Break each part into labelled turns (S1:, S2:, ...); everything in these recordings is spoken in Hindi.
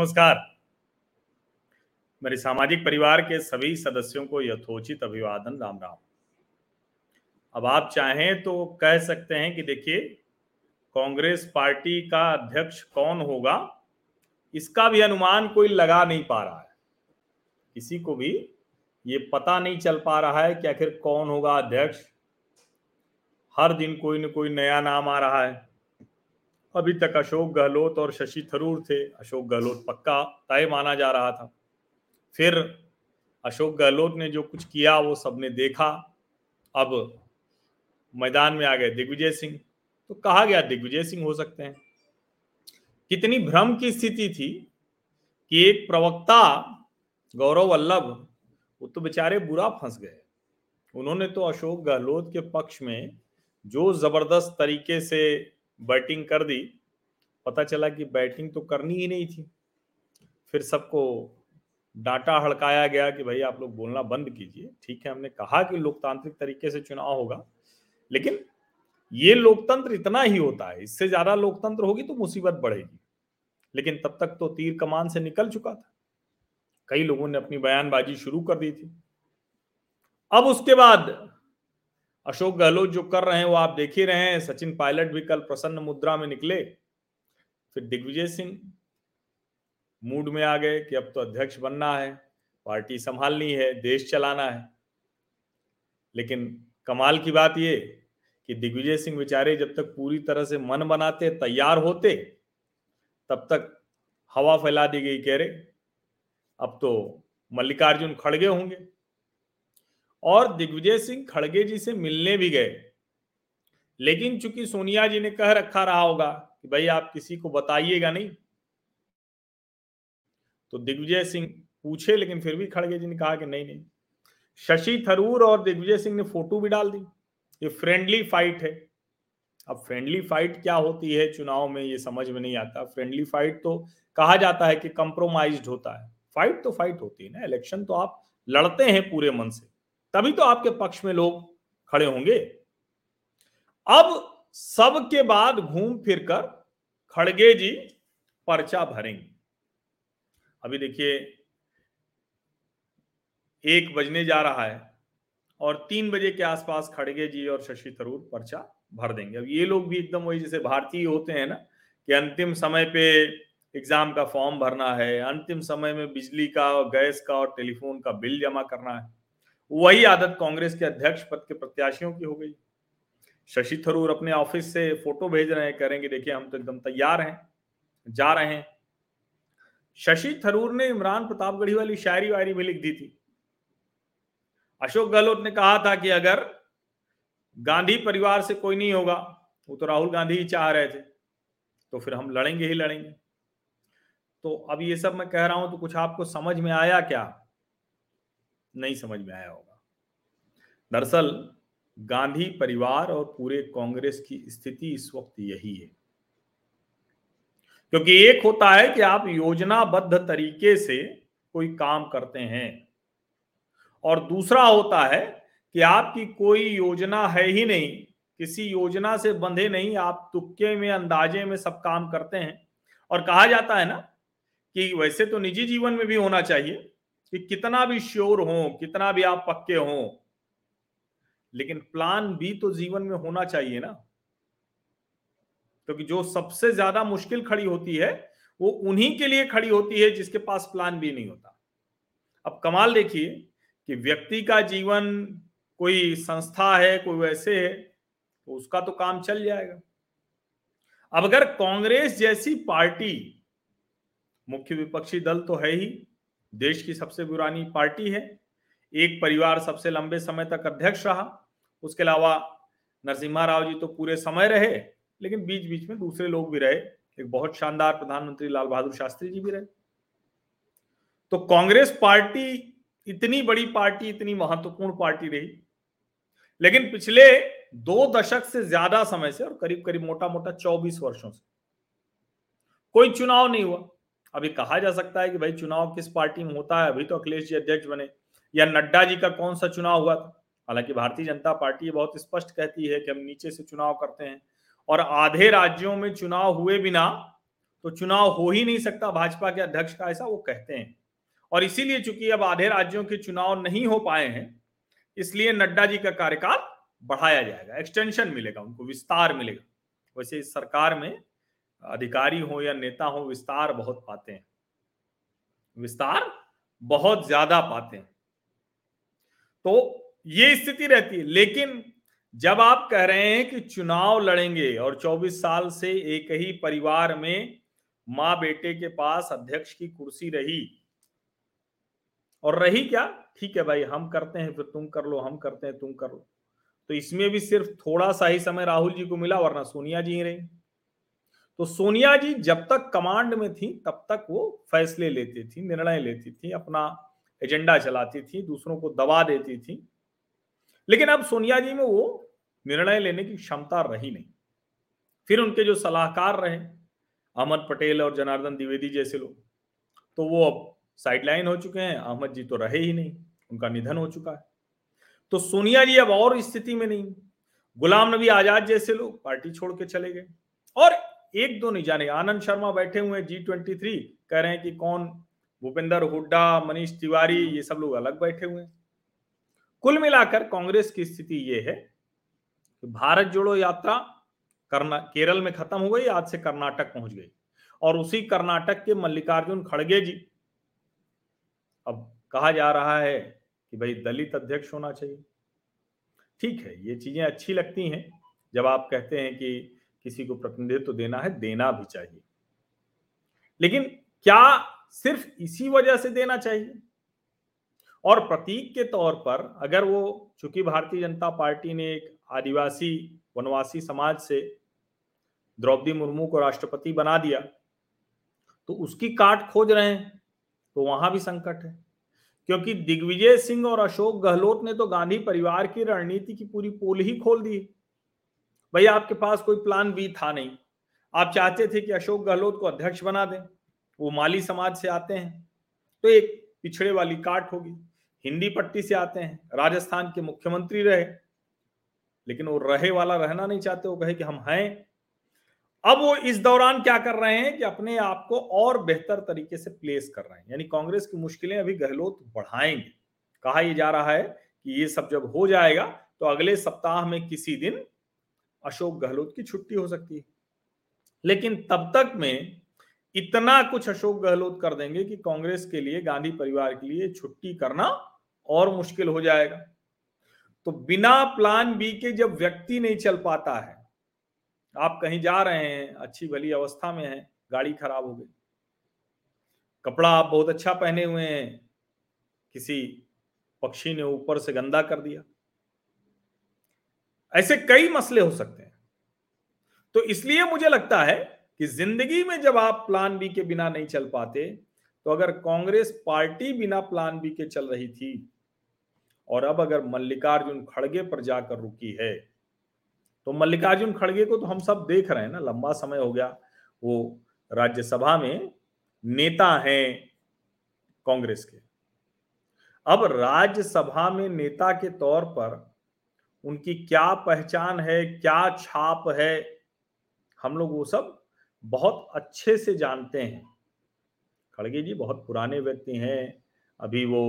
S1: नमस्कार। मेरे सामाजिक परिवार के सभी सदस्यों को यथोचित अभिवादन, राम राम। अब आप चाहें तो कह सकते हैं कि देखिए, कांग्रेस पार्टी का अध्यक्ष कौन होगा, इसका भी अनुमान कोई लगा नहीं पा रहा है। किसी को भी ये पता नहीं चल पा रहा है कि आखिर कौन होगा अध्यक्ष। हर दिन कोई न कोई नया नाम आ रहा है। अभी तक अशोक गहलोत और शशि थरूर थे। अशोक गहलोत पक्का तय माना जा रहा था। फिर अशोक गहलोत ने जो कुछ किया, वो सबने देखा। अब मैदान में आ गए दिग्विजय सिंह। तो कहा गया दिग्विजय सिंह हो सकते हैं। कितनी भ्रम की स्थिति थी कि एक प्रवक्ता गौरव वल्लभ, वो तो बेचारे बुरा फंस गए। उन्होंने तो अशोक गहलोत के पक्ष में जो ज़बरदस्त तरीके से बैटिंग कर दी, पता चला कि बैटिंग तो करनी ही नहीं थी। फिर सबको डांटा हड़काया गया कि भाई आप लोग बोलना बंद कीजिए। ठीक है, हमने कहा कि लोकतांत्रिक तरीके से चुनाव होगा, लेकिन ये लोकतंत्र इतना ही होता है, इससे ज़्यादा लोकतंत्र होगी तो मुसीबत बढ़ेगी। लेकिन तब तक तो तीर कमान से निकल चुका था। कई लोगों ने अपनी बयानबाजी शुरू कर दी थी। अब उसके बाद अशोक गहलोत जो कर रहे हैं, वो आप देख ही रहे हैं, सचिन पायलट भी कल प्रसन्न मुद्रा में निकले। फिर दिग्विजय सिंह मूड में आ गए कि अब तो अध्यक्ष बनना है, पार्टी संभालनी है, देश चलाना है। लेकिन कमाल की बात ये कि दिग्विजय सिंह बेचारे जब तक पूरी तरह से मन बनाते, तैयार होते, तब तक हवा फैला दी गई कह रहे। अब तो मल्लिकार्जुन खड़गे होंगे। और दिग्विजय सिंह खड़गे जी से मिलने भी गए। लेकिन चूँकि सोनिया जी ने कह रखा रहा होगा कि भाई आप किसी को बताइएगा नहीं। तो दिग्विजय सिंह पूछे, लेकिन फिर भी खड़गे जी ने कहा कि नहीं नहीं। शशि थरूर और दिग्विजय सिंह ने फ़ोटो भी डाल दी। ये फ्रेंडली फाइट है। अब फ्रेंडली फाइट क्या होती है चुनाव में, ये समझ में नहीं आता। फ्रेंडली फाइट तो कहा जाता है कि कंप्रोमाइज होता है। फाइट तो फाइट होती है ना। इलेक्शन तो आप लड़ते हैं पूरे मन से। तभी तो आपके पक्ष में लोग खड़े होंगे। अब सबके बाद घूम फिर कर खड़गे जी पर्चा भरेंगे। अभी देखिए, एक बजने जा रहा है और तीन बजे के आसपास खड़गे जी और शशि थरूर पर्चा भर देंगे। अब ये लोग भी एकदम वही जैसे भारतीय होते हैं ना कि अंतिम समय पे एग्ज़ाम का फॉर्म भरना है, अंतिम समय में बिजली का और गैस का और टेलीफोन का बिल जमा करना है। वही आदत कांग्रेस के अध्यक्ष पद के प्रत्याशियों की हो गई। शशि थरूर अपने ऑफ़िस से फ़ोटो भेज रहे हैं करेंगे देखिए, हम तो एकदम तैयार हैं, जा रहे हैं। शशि थरूर ने इमरान प्रतापगढ़ी वाली शायरी वायरी भी लिख दी थी। अशोक गहलोत ने कहा था कि अगर गांधी परिवार से कोई नहीं होगा, वो तो राहुल गांधी ही चाह रहे थे तो फिर हम लड़ेंगे ही लड़ेंगे। तो अब ये सब मैं कह रहा हूँ तो कुछ आपको समझ में आया क्या? नहीं समझ में आया होगा। दरअसल, गांधी परिवार और पूरे कांग्रेस की स्थिति इस वक्त यही है। क्योंकि एक होता है कि आप योजनाबद्ध तरीके से कोई काम करते हैं और दूसरा होता है कि आपकी कोई योजना है ही नहीं, किसी योजना से बंधे नहीं, आप तुक्के में, अंदाजे में सब काम करते हैं। और कहा जाता है ना कि वैसे तो निजी जीवन में भी होना चाहिए कि कितना भी श्योर हो, कितना भी आप पक्के हो, लेकिन प्लान भी तो जीवन में होना चाहिए ना। क्योंकि तो जो सबसे ज़्यादा मुश्किल खड़ी होती है, वो उन्हीं के लिए खड़ी होती है जिसके पास प्लान भी नहीं होता। अब कमाल देखिए कि व्यक्ति का जीवन कोई संस्था है, कोई वैसे है तो उसका तो काम चल जाएगा। अब अगर कांग्रेस जैसी पार्टी, मुख्य विपक्षी दल तो है ही देश की सबसे पुरानी पार्टी है। एक परिवार सबसे लंबे समय तक अध्यक्ष रहा। उसके अलावा नरसिम्हा राव जी तो पूरे समय रहे, लेकिन बीच बीच में दूसरे लोग भी रहे। एक बहुत शानदार प्रधानमंत्री लाल बहादुर शास्त्री जी भी रहे। तो कांग्रेस पार्टी, इतनी बड़ी पार्टी, इतनी महत्वपूर्ण पार्टी रही। लेकिन पिछले दो दशक से ज़्यादा समय से और करीब करीब मोटा मोटा चौबीस वर्षों से कोई चुनाव नहीं हुआ। अभी कहा जा सकता है कि भाई चुनाव किस पार्टी में होता है? अभी तो अखिलेश जी अध्यक्ष बने। या नड्डा जी का कौन सा चुनाव हुआ था? हालाँकि भारतीय जनता पार्टी बहुत स्पष्ट कहती है कि हम नीचे से चुनाव करते हैं। और आधे राज्यों में चुनाव हुए बिना तो चुनाव हो ही नहीं सकता। भाजपा के अध्यक्ष का ऐसा वो कहते हैं। और इसीलिए चूँकि अब आधे राज्यों के चुनाव नहीं हो पाए हैं, इसलिए नड्डा जी का कार्यकाल बढ़ाया जाएगा। एक्सटेंशन मिलेगा उनको, विस्तार मिलेगा। वैसे इस सरकार में अधिकारी हो या नेता हो, विस्तार बहुत पाते हैं। विस्तार बहुत ज़्यादा पाते हैं। तो ये स्थिति रहती है। लेकिन जब आप कह रहे हैं कि चुनाव लड़ेंगे और 24 साल से एक ही परिवार में माँ बेटे के पास अध्यक्ष की कुर्सी रही, और रही क्या? ठीक है भाई, हम करते हैं, फिर तुम कर लो, हम करते हैं, तुम कर लो। तो इसमें भी सिर्फ़ थोड़ा सा ही समय राहुल जी को मिला, वरना सोनिया जी ही रही। तो सोनिया जी जब तक कमांड में थी, तब तक वो फैसले लेती थी, निर्णय लेती थी, अपना एजेंडा चलाती थी, दूसरों को दबा देती थी। लेकिन अब सोनिया जी में वो निर्णय लेने की क्षमता रही नहीं। फिर उनके जो सलाहकार रहे, अहमद पटेल और जनार्दन द्विवेदी जैसे लोग तो वो अब साइडलाइन हो चुके हैं, अहमद जी तो रहे ही नहीं, उनका निधन हो चुका है। तो सोनिया जी अब और स्थिति में नहीं, गुलाम नबी आज़ाद जैसे लोग पार्टी छोड़ के चले गए, और एक दो नहीं जाने। आनंद शर्मा बैठे हुए जी ट्वेंटी थ्री कह रहे हैं कि कौन? भूपेंद्र हुड्डा, मनीष तिवारी, ये सब लोग अलग बैठे हुए हैं। कुल मिलाकर कांग्रेस की स्थिति ये है कि भारत जोड़ो यात्रा करना, केरल में खत्म हो गई, आज से कर्नाटक पहुँच गई। और उसी कर्नाटक के मल्लिकार्जुन खड़गे जी। अब कहा जा रहा है कि भाई दलित अध्यक्ष होना चाहिए। ठीक है, ये चीज़ें अच्छी लगती हैं जब आप कहते हैं कि किसी को प्रतिनिधित्व देना है, देना भी चाहिए। लेकिन क्या सिर्फ़ इसी वजह से देना चाहिए? और प्रतीक के तौर पर अगर वो, चूँकि भारतीय जनता पार्टी ने एक आदिवासी, वनवासी समाज से द्रौपदी मुर्मू को राष्ट्रपति बना दिया तो उसकी काट खोज रहे हैं तो वहाँ भी संकट है। क्योंकि दिग्विजय सिंह और अशोक गहलोत ने तो गांधी परिवार की रणनीति की पूरी पोल ही खोल दी भाई आपके पास कोई प्लान बी था नहीं। आप चाहते थे कि अशोक गहलोत को अध्यक्ष बना दें। वो माली समाज से आते हैं तो एक पिछड़े वाली काट होगी। हिंदी पट्टी से आते हैं, राजस्थान के मुख्यमंत्री रहे। लेकिन वो रहे वाला रहना नहीं चाहते, वो कहे कि हम हैं। अब वो इस दौरान क्या कर रहे हैं कि अपने आप को और बेहतर तरीके से प्लेस कर रहे हैं। यानी कांग्रेस की मुश्किलें अभी गहलोत बढ़ाएँगे। कहा यह जा रहा है कि ये सब जब हो जाएगा तो अगले सप्ताह में किसी दिन अशोक गहलोत की छुट्टी हो सकती है। लेकिन तब तक में इतना कुछ अशोक गहलोत कर देंगे कि कांग्रेस के लिए, गांधी परिवार के लिए छुट्टी करना और मुश्किल हो जाएगा। तो बिना प्लान बी के जब व्यक्ति नहीं चल पाता है, आप कहीं जा रहे हैं, अच्छी भली अवस्था में है, गाड़ी खराब हो गई, कपड़ा आप बहुत अच्छा पहने हुए हैं, किसी पक्षी ने ऊपर से गंदा कर दिया ऐसे कई मसले हो सकते हैं। तो इसलिए मुझे लगता है कि ज़िंदगी में जब आप प्लान बी के बिना नहीं चल पाते तो अगर कांग्रेस पार्टी बिना प्लान बी के चल रही थी, और अब अगर मल्लिकार्जुन खड़गे पर जाकर रुकी है तो मल्लिकार्जुन खड़गे को तो हम सब देख रहे हैं ना, लंबा समय हो गया, वो राज्यसभा में नेता हैं कांग्रेस के। अब राज्यसभा में नेता के तौर पर उनकी क्या पहचान है, क्या छाप है, हम लोग वो सब बहुत अच्छे से जानते हैं। खड़गे जी बहुत पुराने व्यक्ति हैं, अभी वो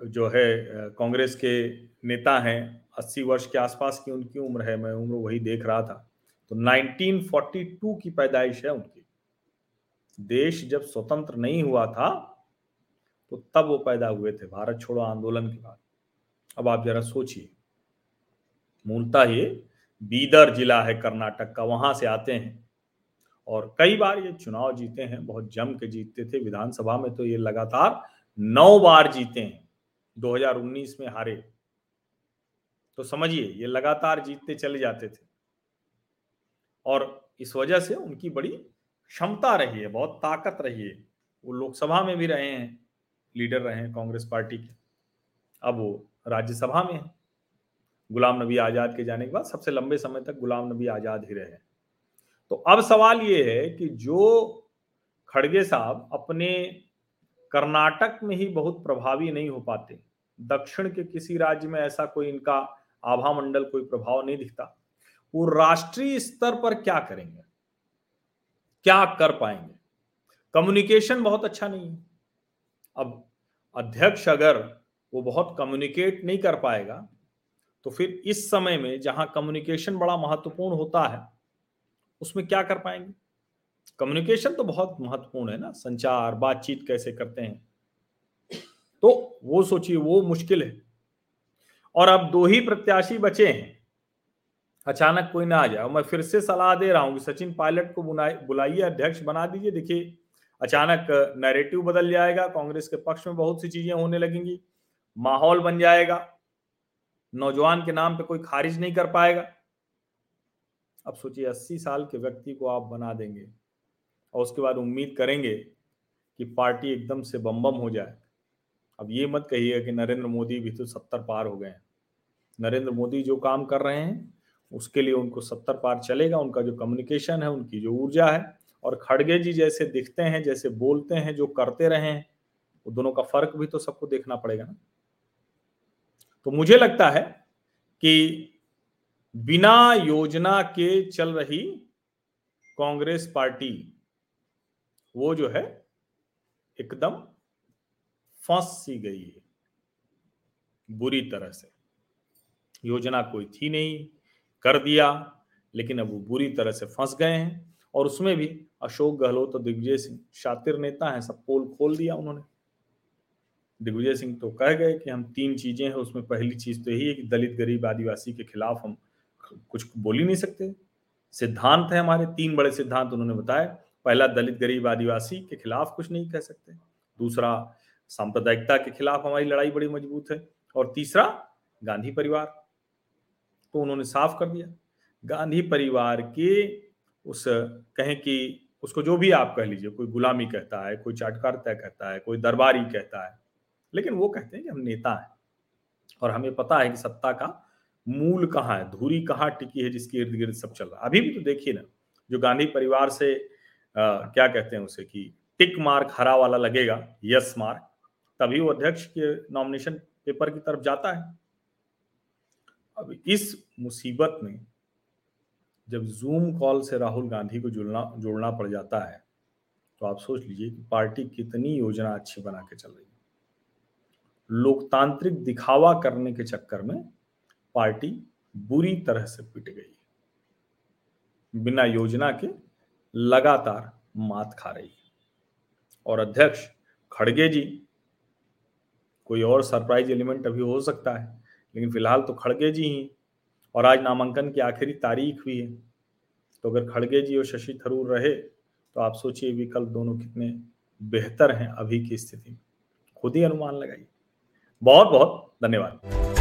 S1: जो है कांग्रेस के नेता हैं 80 वर्ष के आसपास की उनकी उम्र है, मैं उम्र वही देख रहा था। तो 1942 की पैदाइश है उनकी। देश जब स्वतंत्र नहीं हुआ था तो तब वो पैदा हुए थे। भारत छोड़ो आंदोलन के बाद अब आप जरा सोचिए। मूलता ये बीदर जिला है कर्नाटक का, वहाँ से आते हैं। और कई बार ये चुनाव जीते हैं, बहुत जम के जीतते थे। विधानसभा में तो ये लगातार नौ बार जीते हैं। 2019 में हारे। तो समझिए, ये लगातार जीतते चले जाते थे। और इस वजह से उनकी बड़ी क्षमता रही है, बहुत ताकत रही है। वो लोकसभा में भी रहे हैं। लीडर रहे हैं कांग्रेस पार्टी के। अब वो राज्यसभा में है। गुलाम नबी आज़ाद के जाने के बाद सबसे लंबे समय तक गुलाम नबी आज़ाद ही रहे तो अब सवाल ये है कि जो खड़गे साहब अपने कर्नाटक में ही बहुत प्रभावी नहीं हो पाते, दक्षिण के किसी राज्य में ऐसा कोई इनका आभा मंडल कोई प्रभाव नहीं दिखता, वो राष्ट्रीय स्तर पर क्या करेंगे? क्या कर पाएँगे? कम्युनिकेशन बहुत अच्छा नहीं है। अब अध्यक्ष अगर वो बहुत कम्युनिकेट नहीं कर पाएगा तो फिर इस समय में जहाँ कम्युनिकेशन बड़ा महत्वपूर्ण होता है, उसमें क्या कर पाएँगे? कम्युनिकेशन तो बहुत महत्वपूर्ण है ना, संचार, बातचीत कैसे करते हैं? तो वो सोचिए, वो मुश्किल है। और अब दो ही प्रत्याशी बचे हैं। अचानक कोई ना आ जाए। मैं फिर से सलाह दे रहा हूँ कि सचिन पायलट को बुलाइए, अध्यक्ष बना दीजिए। देखिए अचानक नैरेटिव बदल जाएगा, कांग्रेस के पक्ष में बहुत सी चीज़ें होने लगेंगी, माहौल बन जाएगा, नौजवान के नाम पे कोई खारिज नहीं कर पाएगा। अब सोचिए, अस्सी साल के व्यक्ति को आप बना देंगे और उसके बाद उम्मीद करेंगे कि पार्टी एकदम से बम बम हो जाए। अब ये मत कहिए कि नरेंद्र मोदी भी तो सत्तर पार हो गए हैं। नरेंद्र मोदी जो काम कर रहे हैं, उसके लिए उनको सत्तर पार चलेगा, उनका जो कम्युनिकेशन है, उनकी जो ऊर्जा है और खड़गे जी जैसे दिखते हैं, जैसे बोलते हैं, जो करते रहे हैं, वो दोनों का फ़र्क भी तो सबको देखना पड़ेगा ना। तो मुझे लगता है कि बिना योजना के चल रही कांग्रेस पार्टी वो जो है एकदम फंस सी गई है बुरी तरह से। योजना कोई थी नहीं, कर दिया, लेकिन अब वो बुरी तरह से फंस गए हैं। और उसमें भी अशोक गहलोत और दिग्विजय सिंह, शातिर नेता हैं, सब पोल खोल दिया उन्होंने। दिग्विजय सिंह तो कह गए कि हम तीन चीज़ें हैं, उसमें पहली चीज़ तो यही है कि दलित, गरीब, आदिवासी के खिलाफ हम कुछ बोल ही नहीं सकते। सिद्धांत है हमारे, तीन बड़े सिद्धांत उन्होंने बताया पहला, दलित, गरीब, आदिवासी के खिलाफ कुछ नहीं कह सकते। दूसरा, सांप्रदायिकता के खिलाफ हमारी लड़ाई बड़ी मज़बूत है। और तीसरा, गांधी परिवार। तो उन्होंने साफ़ कर दिया। गांधी परिवार के उस कहें कि उसको जो भी आप कह लीजिए कोई गुलामी कहता है कोई चाटकारता कहता है कोई दरबारी कहता है लेकिन वो कहते हैं कि हम नेता हैं। और हमें पता है कि सत्ता का मूल कहाँ है धूरी कहाँ टिकी है जिसके इर्द गिर्द सब चल रहा है। अभी भी तो देखिए ना जो गांधी परिवार से आ, क्या कहते हैं उसे कि टिक मार्क हरा वाला लगेगा यस मार्क तभी वो अध्यक्ष के नॉमिनेशन पेपर की तरफ़ जाता है। अब इस मुसीबत में जब जूम कॉल से राहुल गांधी को जुड़ना जोड़ना पड़ जाता है तो आप सोच लीजिए कि पार्टी कितनी योजना अच्छी बना के चल रही है। लोकतांत्रिक दिखावा करने के चक्कर में पार्टी बुरी तरह से पिट गई बिना योजना के लगातार मात खा रही है। और अध्यक्ष खड़गे जी, कोई और सरप्राइज़ एलिमेंट अभी हो सकता है, लेकिन फ़िलहाल तो खड़गे जी ही। और आज नामांकन की आखिरी तारीख हुई है। तो अगर खड़गे जी और शशि थरूर रहे तो आप सोचिए विकल्प दोनों कितने बेहतर हैं अभी की स्थिति में। खुद ही अनुमान लगाइए। बहुत बहुत धन्यवाद।